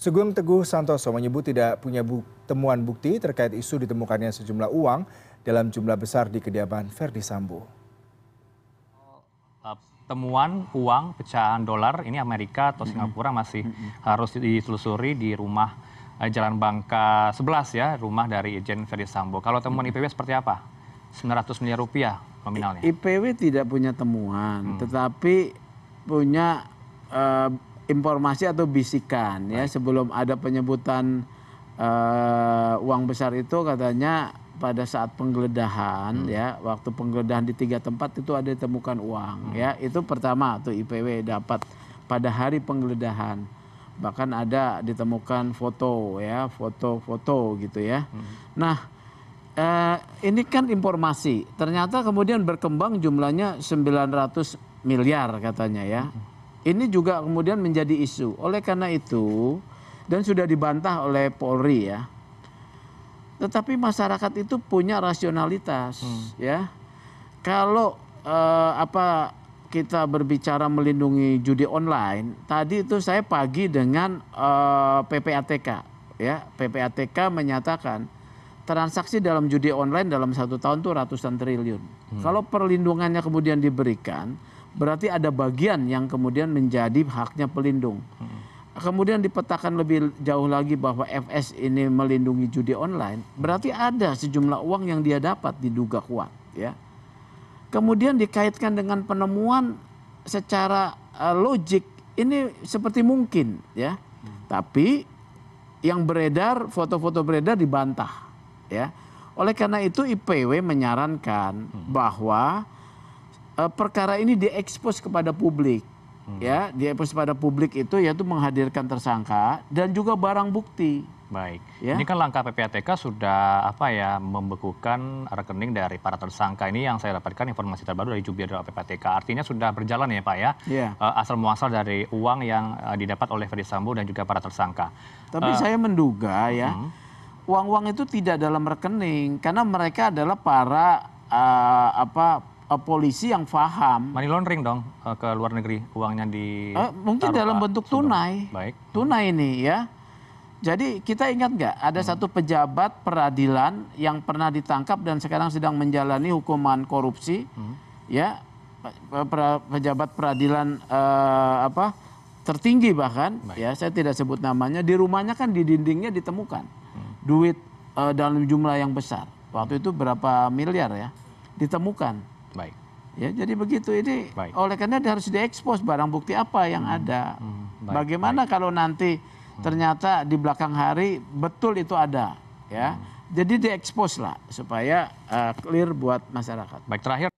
Sugeng Teguh Santoso menyebut tidak punya bu temuan bukti terkait isu ditemukannya sejumlah uang dalam jumlah besar di kediaman Verdi Sambo. Uh, temuan uang pecahan dolar ini Amerika atau Singapura masih harus ditelusuri di rumah uh, Jalan Bangka 11 ya, rumah dari Irjen Verdi Sambo. Kalau temuan IPW seperti apa? 900 miliar rupiah nominalnya. IPW tidak punya temuan, tetapi punya uh, informasi atau bisikan ya. Sebelum ada penyebutan uh, uang besar itu katanya pada saat penggeledahan ya waktu penggeledahan di tiga tempat itu ada ditemukan uang ya. Itu pertama tuh IPW dapat pada hari penggeledahan. Bahkan ada ditemukan foto ya foto-foto gitu ya. Nah eh, ini kan informasi. Ternyata kemudian berkembang jumlahnya 900 miliar katanya ya ini juga kemudian menjadi isu. Oleh karena itu dan sudah dibantah oleh Polri ya. Tetapi masyarakat itu punya rasionalitas hmm. ya. Kalau eh, apa kita berbicara melindungi judi online, tadi itu saya pagi dengan eh, PPATK ya. PPATK menyatakan transaksi dalam judi online dalam satu tahun itu ratusan triliun. Hmm. Kalau perlindungannya kemudian diberikan, berarti ada bagian yang kemudian menjadi haknya pelindung. Kemudian dipetakan lebih jauh lagi bahwa FS ini melindungi judi online, berarti ada sejumlah uang yang dia dapat diduga kuat, ya. Kemudian dikaitkan dengan penemuan secara uh, logik ini seperti mungkin, ya. Tapi yang beredar, foto-foto beredar dibantah, ya. Oleh karena itu IPW menyarankan bahwa uh, perkara ini diekspos kepada publik hmm. ya. Diekspos kepada publik itu yaitu menghadirkan tersangka dan juga barang bukti. Baik. Ya? ini kan langkah PPATK sudah apa ya membekukan rekening dari para tersangka. Ini yang saya dapatkan informasi terbaru dari jubir PPATK artinya sudah berjalan ya pak ya? Yeah. uh, asal muasal dari uang yang uh, didapat oleh Ferdi Sambo dan juga para tersangka. Tapi uh, saya menduga ya uh, uang-uang itu tidak dalam rekening karena mereka adalah para uh, apa uh, polisi yang paham. Money laundering dong uh, ke luar negeri uangnya di. Uh, mungkin dalam bentuk tunai. Baik. Tunai ini ya. Jadi kita ingat nggak ada hmm. satu pejabat peradilan yang pernah ditangkap dan sekarang sedang menjalani hukuman korupsi, hmm. ya pejabat peradilan uh, apa tertinggi bahkan, Baik. ya saya tidak sebut namanya di rumahnya kan di dindingnya ditemukan hmm. duit uh, dalam jumlah yang besar. Waktu itu berapa miliar ya ditemukan. Baik. Ya, jadi begitu ini Baik. oleh karena harus diekspos barang bukti apa yang hmm. ada. Hmm. Baik. Bagaimana Baik. kalau nanti hmm. ternyata di belakang hari betul itu ada, ya. Hmm. Jadi diekspos lah supaya uh, clear buat masyarakat. Baik terakhir